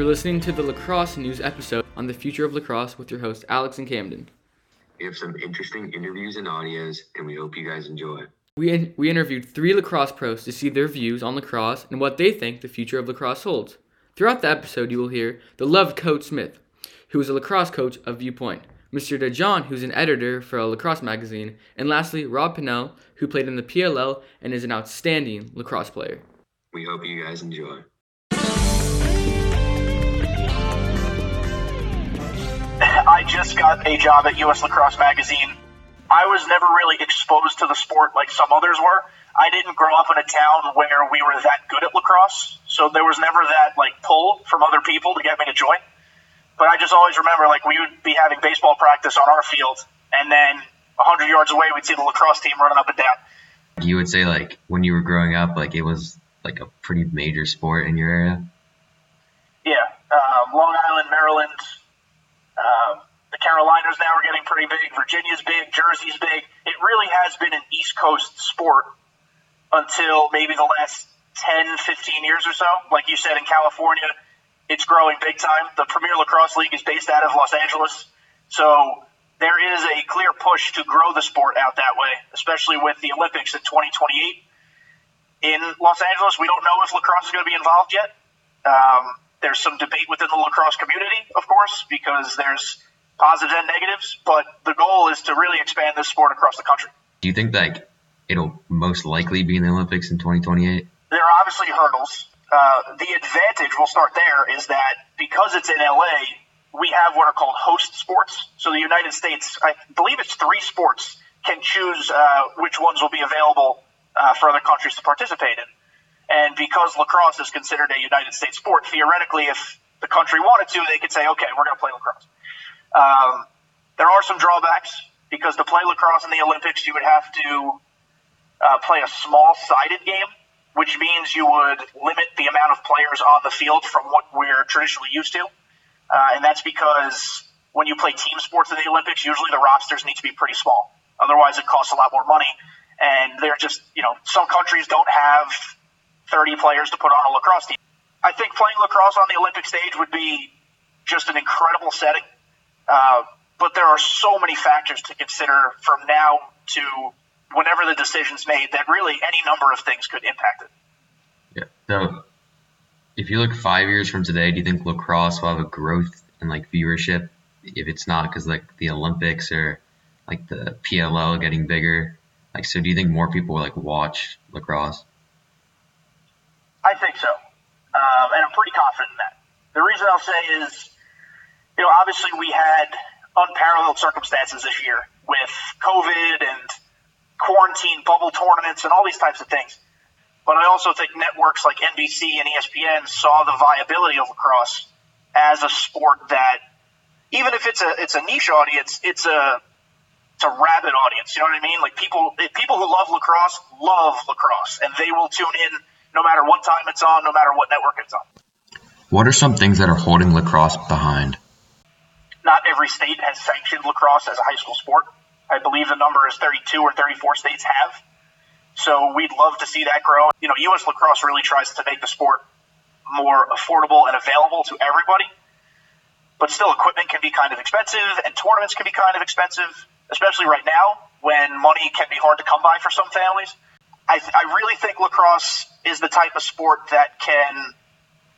You're listening to the lacrosse news episode on the future of lacrosse with your host Alex and Camden. We have some interesting interviews and audios, and we hope you guys enjoy. We, in- we interviewed three lacrosse pros to see their views on lacrosse and what they think the future of lacrosse holds. Throughout the episode, you will hear the loved Coach Smith, who is a lacrosse coach of Viewpoint, Mr. DeJohn, who's an editor for a lacrosse magazine, and lastly, Rob Pannell, who played in the PLL and is an outstanding lacrosse player. We hope you guys enjoy. I just got a job at U.S. Lacrosse Magazine. I was never really exposed to the sport like some others were. I didn't grow up in a town where we were that good at lacrosse, so there was never that like pull from other people to get me to join. But I just always remember like we would be having baseball practice on our field, and then 100 yards away we'd see the lacrosse team running up and down. You would say like when you were growing up, like it was like a pretty major sport in your area. Yeah, um, Long Island, Maryland, um, the Carolinas now are getting pretty big. Virginia's big. Jersey's big. It really has been an East Coast sport until maybe the last 10, 15 years or so. Like you said, in California, it's growing big time. The Premier Lacrosse League is based out of Los Angeles. So there is a clear push to grow the sport out that way, especially with the Olympics in 2028. In Los Angeles, we don't know if lacrosse is going to be involved yet. Um, there's some debate within the lacrosse community, of course, because there's positives and negatives, but the goal is to really expand this sport across the country. Do you think like it'll most likely be in the Olympics in 2028? There are obviously hurdles. Uh, the advantage, we'll start there, is that because it's in LA, we have what are called host sports. So the United States, I believe it's three sports, can choose uh, which ones will be available uh, for other countries to participate in. And because lacrosse is considered a United States sport, theoretically, if the country wanted to, they could say, okay, we're going to play lacrosse. Um, there are some drawbacks because to play lacrosse in the Olympics, you would have to uh, play a small sided game, which means you would limit the amount of players on the field from what we're traditionally used to. Uh, and that's because when you play team sports in the Olympics, usually the rosters need to be pretty small. Otherwise, it costs a lot more money. And they're just, you know, some countries don't have 30 players to put on a lacrosse team. I think playing lacrosse on the Olympic stage would be just an incredible setting. Uh, but there are so many factors to consider from now to whenever the decision's made that really any number of things could impact it. Yeah. So if you look five years from today, do you think lacrosse will have a growth in like viewership? If it's not because like the Olympics or like the PLL getting bigger, like so, do you think more people will like watch lacrosse? I think so, um, and I'm pretty confident in that. The reason I'll say is, you know, obviously we had unparalleled circumstances this year with COVID and quarantine bubble tournaments and all these types of things. But I also think networks like NBC and ESPN saw the viability of lacrosse as a sport that, even if it's a it's a niche audience, it's a it's a rabid audience. You know what I mean? Like people people who love lacrosse love lacrosse, and they will tune in no matter what time it's on, no matter what network it's on. What are some things that are holding lacrosse behind? Not every state has sanctioned lacrosse as a high school sport. I believe the number is 32 or 34 states have. So we'd love to see that grow. You know, U.S. Lacrosse really tries to make the sport more affordable and available to everybody. But still, equipment can be kind of expensive, and tournaments can be kind of expensive, especially right now when money can be hard to come by for some families. I, I really think lacrosse is the type of sport that can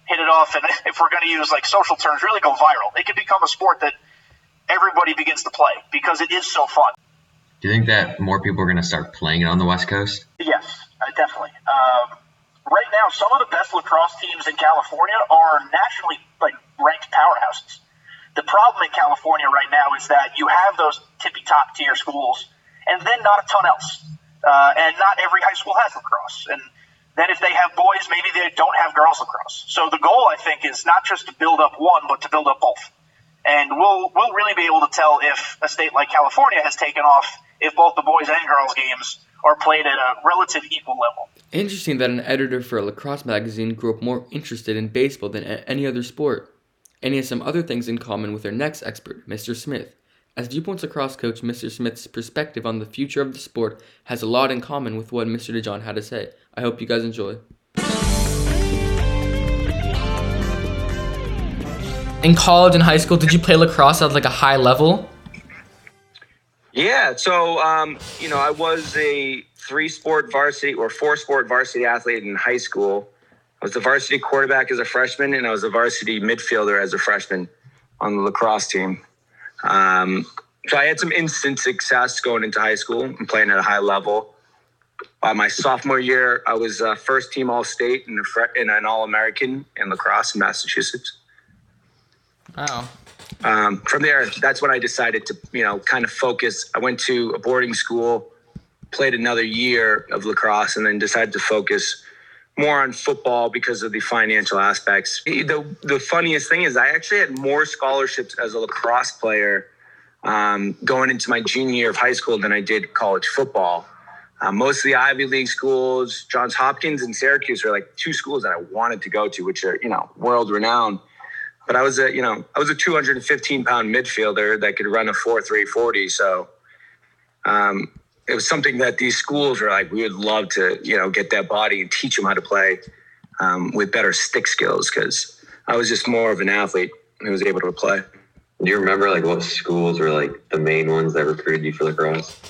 hit it off, and if we're going to use like social terms, really go viral. It can become a sport that everybody begins to play because it is so fun. Do you think that more people are going to start playing it on the West Coast? Yes, uh, definitely. Um, right now, some of the best lacrosse teams in California are nationally like ranked powerhouses. The problem in California right now is that you have those tippy top tier schools, and then not a ton else. Uh, and not every high school has lacrosse. And then if they have boys, maybe they don't have girls lacrosse. So the goal, I think, is not just to build up one, but to build up both. And we'll we'll really be able to tell if a state like California has taken off if both the boys and girls games are played at a relative equal level. Interesting that an editor for a lacrosse magazine grew up more interested in baseball than any other sport. And he has some other things in common with our next expert, Mr. Smith. As Viewpoint's lacrosse coach, Mr. Smith's perspective on the future of the sport has a lot in common with what Mr. DeJohn had to say. I hope you guys enjoy. in college and high school, did you play lacrosse at like a high level? Yeah, so um, you know, I was a three sport varsity or four sport varsity athlete in high school. I was the varsity quarterback as a freshman, and I was a varsity midfielder as a freshman on the lacrosse team. Um, so I had some instant success going into high school and playing at a high level. By my sophomore year, I was uh, first team All State and, and an All American in lacrosse in Massachusetts. Wow. Um, from there, that's when I decided to, you know, kind of focus. I went to a boarding school, played another year of lacrosse, and then decided to focus more on football because of the financial aspects. The the funniest thing is I actually had more scholarships as a lacrosse player um, going into my junior year of high school than I did college football. Uh, most of the Ivy League schools, Johns Hopkins and Syracuse, are like two schools that I wanted to go to, which are you know world renowned. But I was a you know I was a 215 pound midfielder that could run a 4.340. So um, it was something that these schools were like, we would love to, you know, get that body and teach them how to play um, with better stick skills because I was just more of an athlete who was able to play. Do you remember like what schools were like the main ones that recruited you for lacrosse?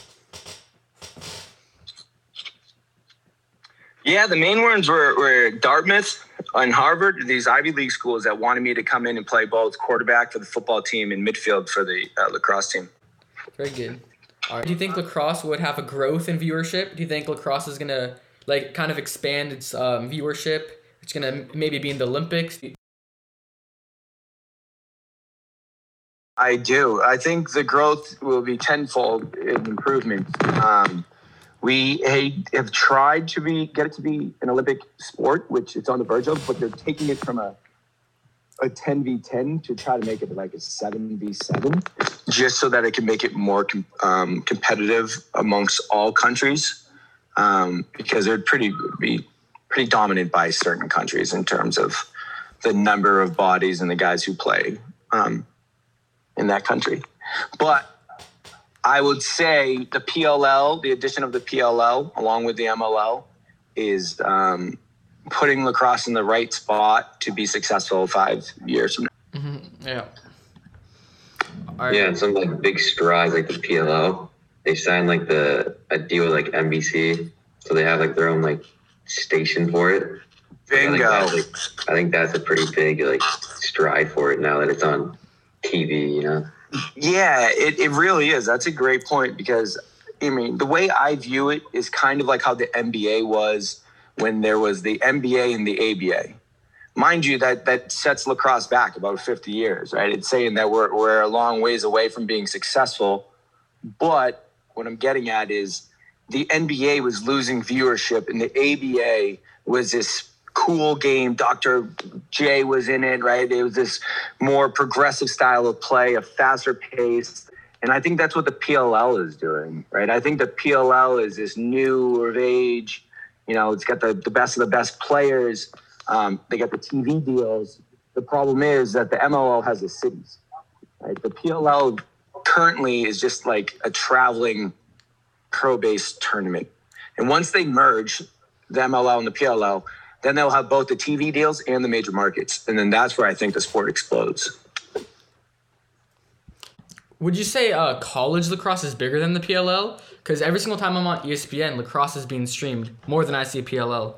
Yeah, the main ones were, were Dartmouth and Harvard, these Ivy League schools that wanted me to come in and play both quarterback for the football team and midfield for the uh, lacrosse team. Very good. Right. Do you think lacrosse would have a growth in viewership? Do you think lacrosse is gonna like kind of expand its um, viewership? It's gonna maybe be in the Olympics. I do. I think the growth will be tenfold in improvement. Um, we have tried to be get it to be an Olympic sport, which it's on the verge of, but they're taking it from a a 10v10 to try to make it like a 7v7 just so that it can make it more com- um, competitive amongst all countries. Um, because they're pretty be pretty dominant by certain countries in terms of the number of bodies and the guys who play um, in that country. But i would say the pll the addition of the pll along with the mll is um, putting lacrosse in the right spot to be successful five years from now. Mm-hmm. Yeah. Right. Yeah, and some like big strides like the PLL, They signed like the a deal with like NBC, so they have like their own like station for it. Bingo. I think, like, I think that's a pretty big like stride for it now that it's on TV. You know. Yeah, it, it really is. That's a great point because I mean the way I view it is kind of like how the NBA was when there was the NBA and the ABA. Mind you, that that sets lacrosse back about 50 years, right? It's saying that we're we're a long ways away from being successful. But what I'm getting at is the NBA was losing viewership and the ABA was this cool game. Dr. J was in it, right? It was this more progressive style of play, a faster pace. And I think that's what the PLL is doing, right? I think the PLL is this new of age you know, it's got the, the best of the best players. Um, they get the TV deals. The problem is that the MLL has the cities. Right? The PLL currently is just like a traveling pro-based tournament. And once they merge the MLL and the PLL, then they'll have both the TV deals and the major markets. And then that's where I think the sport explodes. Would you say uh, college lacrosse is bigger than the PLL? Because every single time I'm on ESPN, lacrosse is being streamed more than I see PLL.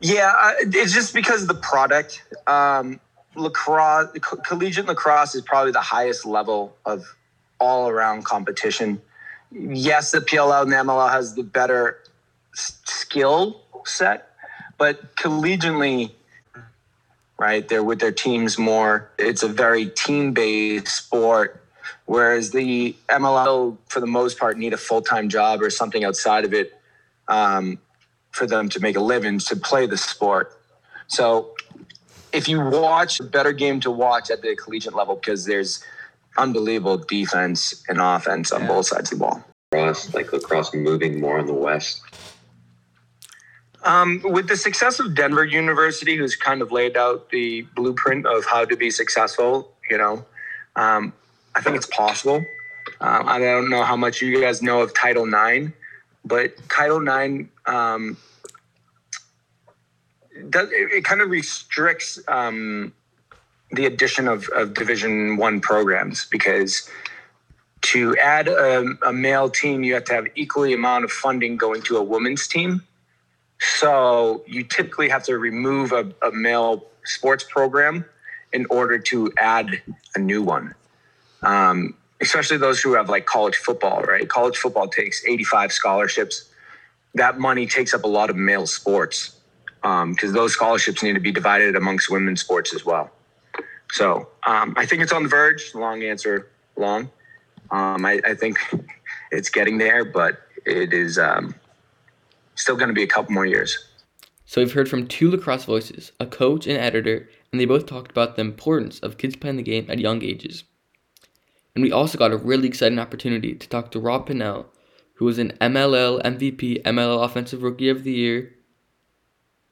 Yeah, uh, it's just because the product. Um, lacrosse, co- collegiate lacrosse is probably the highest level of all around competition. Yes, the PLL and the MLL has the better s- skill set, but collegiately, right? They're with their teams more. It's a very team based sport, whereas the MLL, for the most part, need a full time job or something outside of it um, for them to make a living to play the sport. So if you watch a better game to watch at the collegiate level because there's unbelievable defense and offense on yeah. both sides of the ball. Lacrosse, like lacrosse moving more on the west um, with the success of Denver University, who's kind of laid out the blueprint of how to be successful, you know, um, I think it's possible. Um, I don't know how much you guys know of Title IX, but Title IX um, does it, it, kind of restricts um, the addition of, of Division One programs because to add a, a, male team, you have to have equally amount of funding going to a women's team. So you typically have to remove a, a male sports program in order to add a new one. Um, especially those who have like college football, right? College football takes 85 scholarships. That money takes up a lot of male sports because um, those scholarships need to be divided amongst women's sports as well. So um, I think it's on the verge. Long answer, long. Um, I, I, think it's getting there, but it is um, still going to be a couple more years. So we've heard from two lacrosse voices, a coach and editor, and they both talked about the importance of kids playing the game at young ages. And we also got a really exciting opportunity to talk to Rob Pannell, who was an MLL MVP, MLL Offensive Rookie of the Year,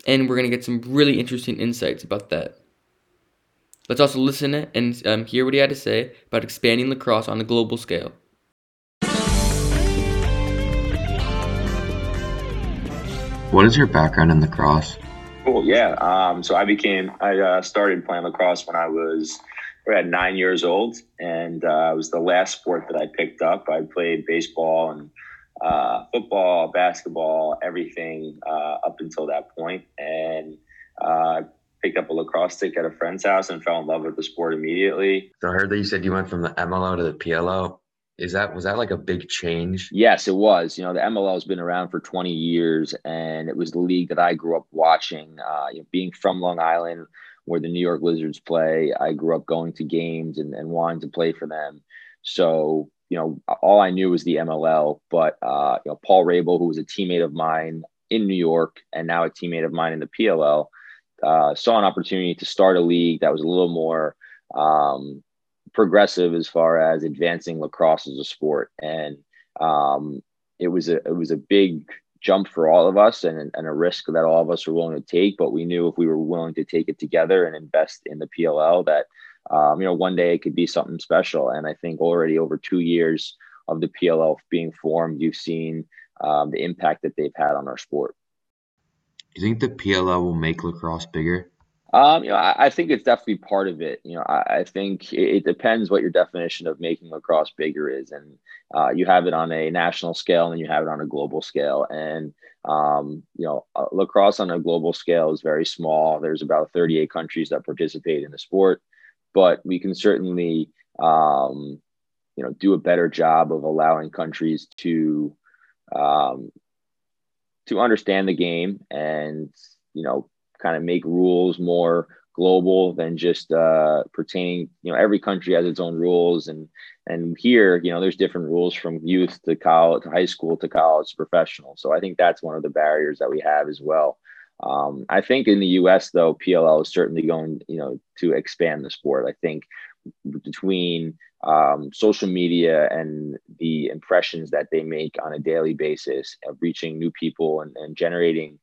and we're going to get some really interesting insights about that. Let's also listen and um, hear what he had to say about expanding lacrosse on a global scale. What is your background in lacrosse? Cool. Yeah. Um, so I became, I uh, started playing lacrosse when I was at nine years old, and uh, it was the last sport that I picked up. I played baseball and uh, football, basketball, everything uh, up until that point, and uh, picked up a lacrosse stick at a friend's house and fell in love with the sport immediately. So I heard that you said you went from the MLL to the PLL. Is that was that like a big change? Yes, it was. You know, the MLL has been around for 20 years, and it was the league that I grew up watching. Uh, you know, being from Long Island, where the New York Lizards play, I grew up going to games and, and wanting to play for them. So, you know, all I knew was the MLL. But uh, you know, Paul Rabil, who was a teammate of mine in New York and now a teammate of mine in the PLL, uh, saw an opportunity to start a league that was a little more um, progressive as far as advancing lacrosse as a sport, and um, it was a it was a big jump for all of us and, and a risk that all of us were willing to take. But we knew if we were willing to take it together and invest in the PLL, that um, you know one day it could be something special. And I think already over two years of the PLL being formed, you've seen um, the impact that they've had on our sport. You think the PLL will make lacrosse bigger? Um, you know, I, I, think it's definitely part of it. You know, I, I think it, it, depends what your definition of making lacrosse bigger is, and uh, you have it on a national scale and you have it on a global scale. And um, you know, uh, lacrosse on a global scale is very small. There's about 38 countries that participate in the sport, but we can certainly, um, you know, do a better job of allowing countries to um, to understand the game and you know kind of make rules more global than just uh, pertaining you know every country has its own rules. And and here you know there's different rules from youth to college to high school to college to professional. So i think that's one of the barriers that we have as well. Um, i think in the us though pll is certainly going you know to expand the sport. I think between um, social media and the impressions that they make on a daily basis of reaching new people and, and generating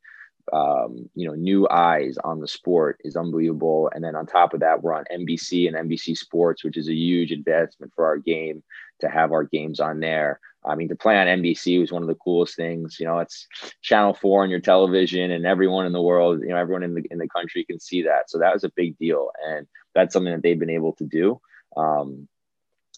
um, you know new eyes on the sport is unbelievable. And then on top of that we're on nbc and nbc sports which is a huge advancement for our game to have our games on there. I mean to play on nbc was one of the coolest things. You know it's channel 4 on your television and everyone in the world you know everyone in the in the country can see that. So that was a big deal. And that's something that they've been able to do. Um,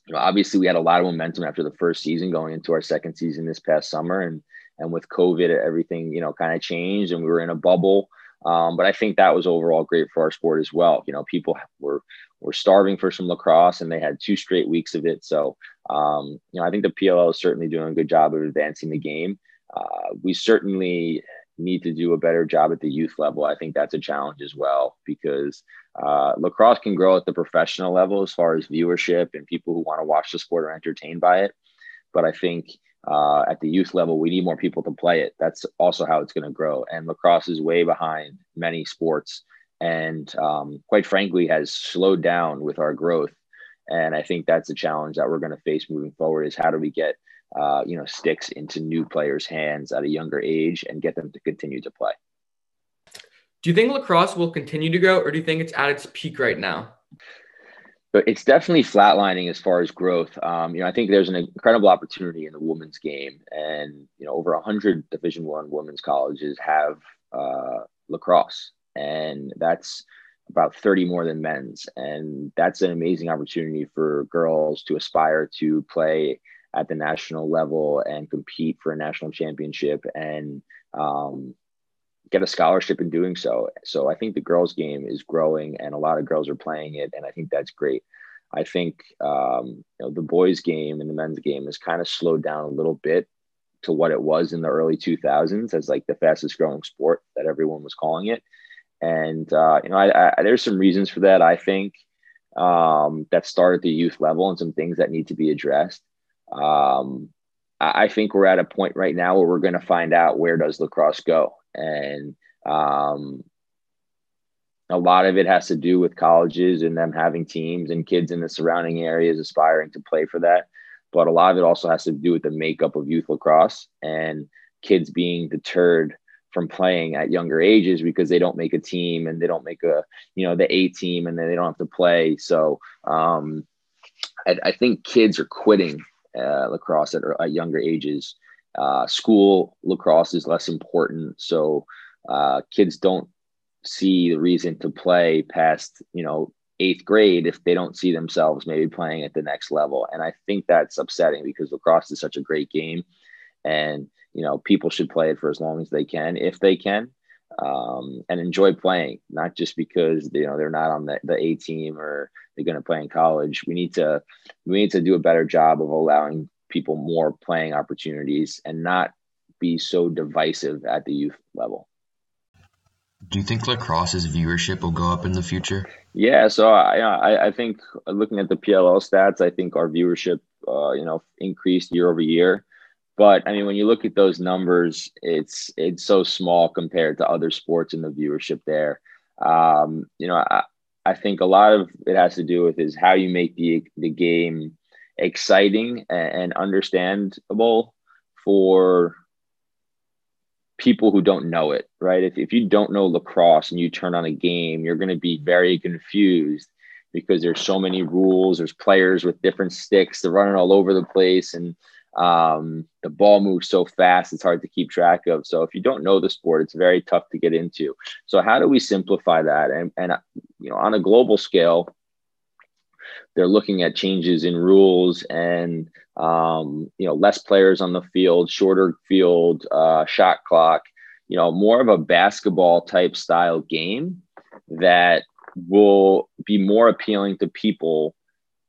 you know, obviously we had a lot of momentum after the first season going into our second season this past summer. And and with COVID, everything you know kind of changed, and we were in a bubble. Um, but I think that was overall great for our sport as well. You know, people were were starving for some lacrosse, and they had two straight weeks of it. So, um, you know, I think the PLL is certainly doing a good job of advancing the game. Uh, we certainly need to do a better job at the youth level. I think that's a challenge as well because uh, lacrosse can grow at the professional level as far as viewership and people who want to watch the sport are entertained by it. But I think uh, at the youth level, we need more people to play it. That's also how it's going to grow. And lacrosse is way behind many sports, and um, quite frankly, has slowed down with our growth. And I think that's a challenge that we're going to face moving forward: is how do we get uh, you know sticks into new players' hands at a younger age and get them to continue to play. Do you think lacrosse will continue to grow, or do you think it's at its peak right now? But it's definitely flatlining as far as growth. Um, you know, I think there's an incredible opportunity in the women's game, and you know, over hundred Division One women's colleges have uh, lacrosse, and that's about 30 more than men's. And that's an amazing opportunity for girls to aspire to play at the national level and compete for a national championship and um, get a scholarship in doing so. So I think the girls' game is growing and a lot of girls are playing it. And I think that's great. I think um, you know, the boys' game and the men's game has kind of slowed down a little bit to what it was in the early 2000s as like the fastest growing sport that everyone was calling it. And, uh, you know, I, I, there's some reasons for that, I think, um, that start at the youth level and some things that need to be addressed. Um, I, I think we're at a point right now where we're going to find out where does lacrosse go. And um, a lot of it has to do with colleges and them having teams and kids in the surrounding areas aspiring to play for that. But a lot of it also has to do with the makeup of youth lacrosse and kids being deterred from playing at younger ages because they don't make a team and they don't make a you know the A team and then they don't have to play. So um, I, I think kids are quitting uh, lacrosse at, at, younger ages. Uh, school lacrosse is less important, so uh, kids don't see the reason to play past you know eighth grade if they don't see themselves maybe playing at the next level. And I think that's upsetting because lacrosse is such a great game, and you know people should play it for as long as they can if they can um, and enjoy playing not just because you know they're not on the, the a team or they're going to play in college we need to we need to do a better job of allowing people more playing opportunities and not be so divisive at the youth level. Do you think lacrosse's viewership will go up in the future? Yeah so i i think looking at the pll stats i think our viewership uh, you know increased year over year. But I mean, when you look at those numbers, it's it's so small compared to other sports and the viewership there. Um, you know, I, I think a lot of it has to do with is how you make the the game exciting and, understandable for people who don't know it, right? If, if you don't know lacrosse and you turn on a game, you're going to be very confused because there's so many rules. There's players with different sticks. They're running all over the place. And um, the ball moves so fast, it's hard to keep track of. So if you don't know the sport, it's very tough to get into. So how do we simplify that? And, and you know, on a global scale, they're looking at changes in rules and um, you know less players on the field, shorter field, uh, shot clock. You know, more of a basketball type style game that will be more appealing to people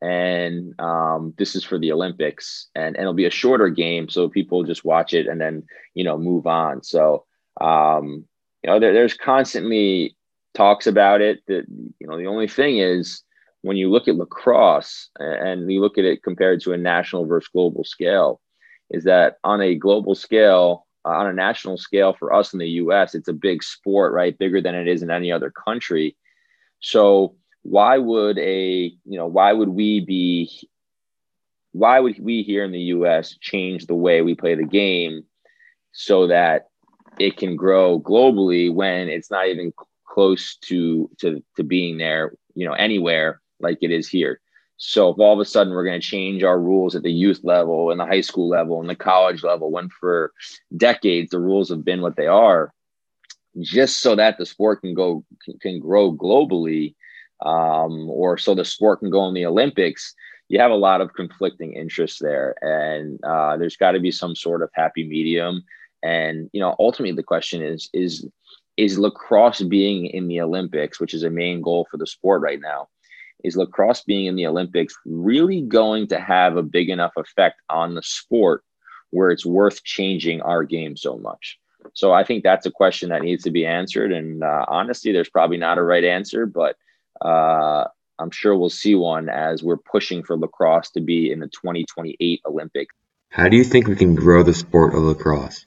and um, this is for the Olympics, and, and it'll be a shorter game, so people just watch it and then you know move on. So um, you know, there, there's constantly talks about it. That you know, the only thing is when you look at lacrosse and you look at it compared to a national versus global scale, is that on a global scale, uh, on a national scale for us in the U.S., it's a big sport, right? Bigger than it is in any other country. So why would a you know why would we be why would we here in the US change the way we play the game so that it can grow globally when it's not even close to to to being there you know anywhere like it is here so if all of a sudden we're going to change our rules at the youth level and the high school level and the college level when for decades the rules have been what they are just so that the sport can go can, grow globally um, or so the sport can go in the Olympics, you have a lot of conflicting interests there. And uh, there's got to be some sort of happy medium. And, you know, ultimately the question is, is, is lacrosse being in the Olympics, which is a main goal for the sport right now, is lacrosse being in the Olympics really going to have a big enough effect on the sport where it's worth changing our game so much? So I think that's a question that needs to be answered. And uh, honestly, there's probably not a right answer, but uh, I'm sure we'll see one as we're pushing for lacrosse to be in the 2028 Olympics. How do you think we can grow the sport of lacrosse?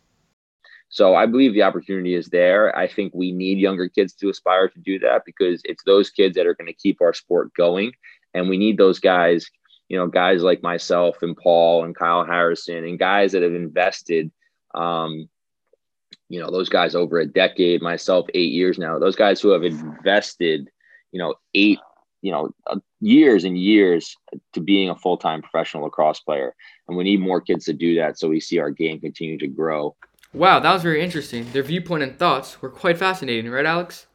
So I believe the opportunity is there. I think we need younger kids to aspire to do that because it's those kids that are going to keep our sport going. And we need those guys, you know, guys like myself and Paul and Kyle Harrison and guys that have invested, um, you know, those guys over a decade, myself, eight years now, those guys who have invested – you know, eight, you know, uh, years and years to being a full time professional lacrosse player. And we need more kids to do that so we see our game continue to grow. Wow, that was very interesting. Their viewpoint and thoughts were quite fascinating, right, Alex?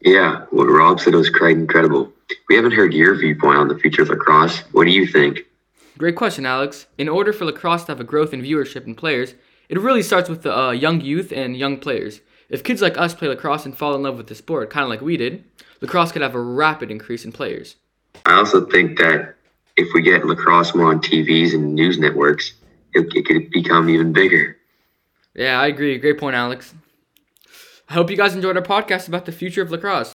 Yeah, what Rob said was quite incredible. We haven't heard your viewpoint on the future of lacrosse. What do you think? Great question, Alex. In order for lacrosse to have a growth in viewership and players, it really starts with the uh, young youth and young players. If kids like us play lacrosse and fall in love with the sport, kind of like we did, lacrosse could have a rapid increase in players. I also think that if we get lacrosse more on TVs and news networks, it, it could become even bigger. Yeah, I agree. Great point, Alex. I hope you guys enjoyed our podcast about the future of lacrosse.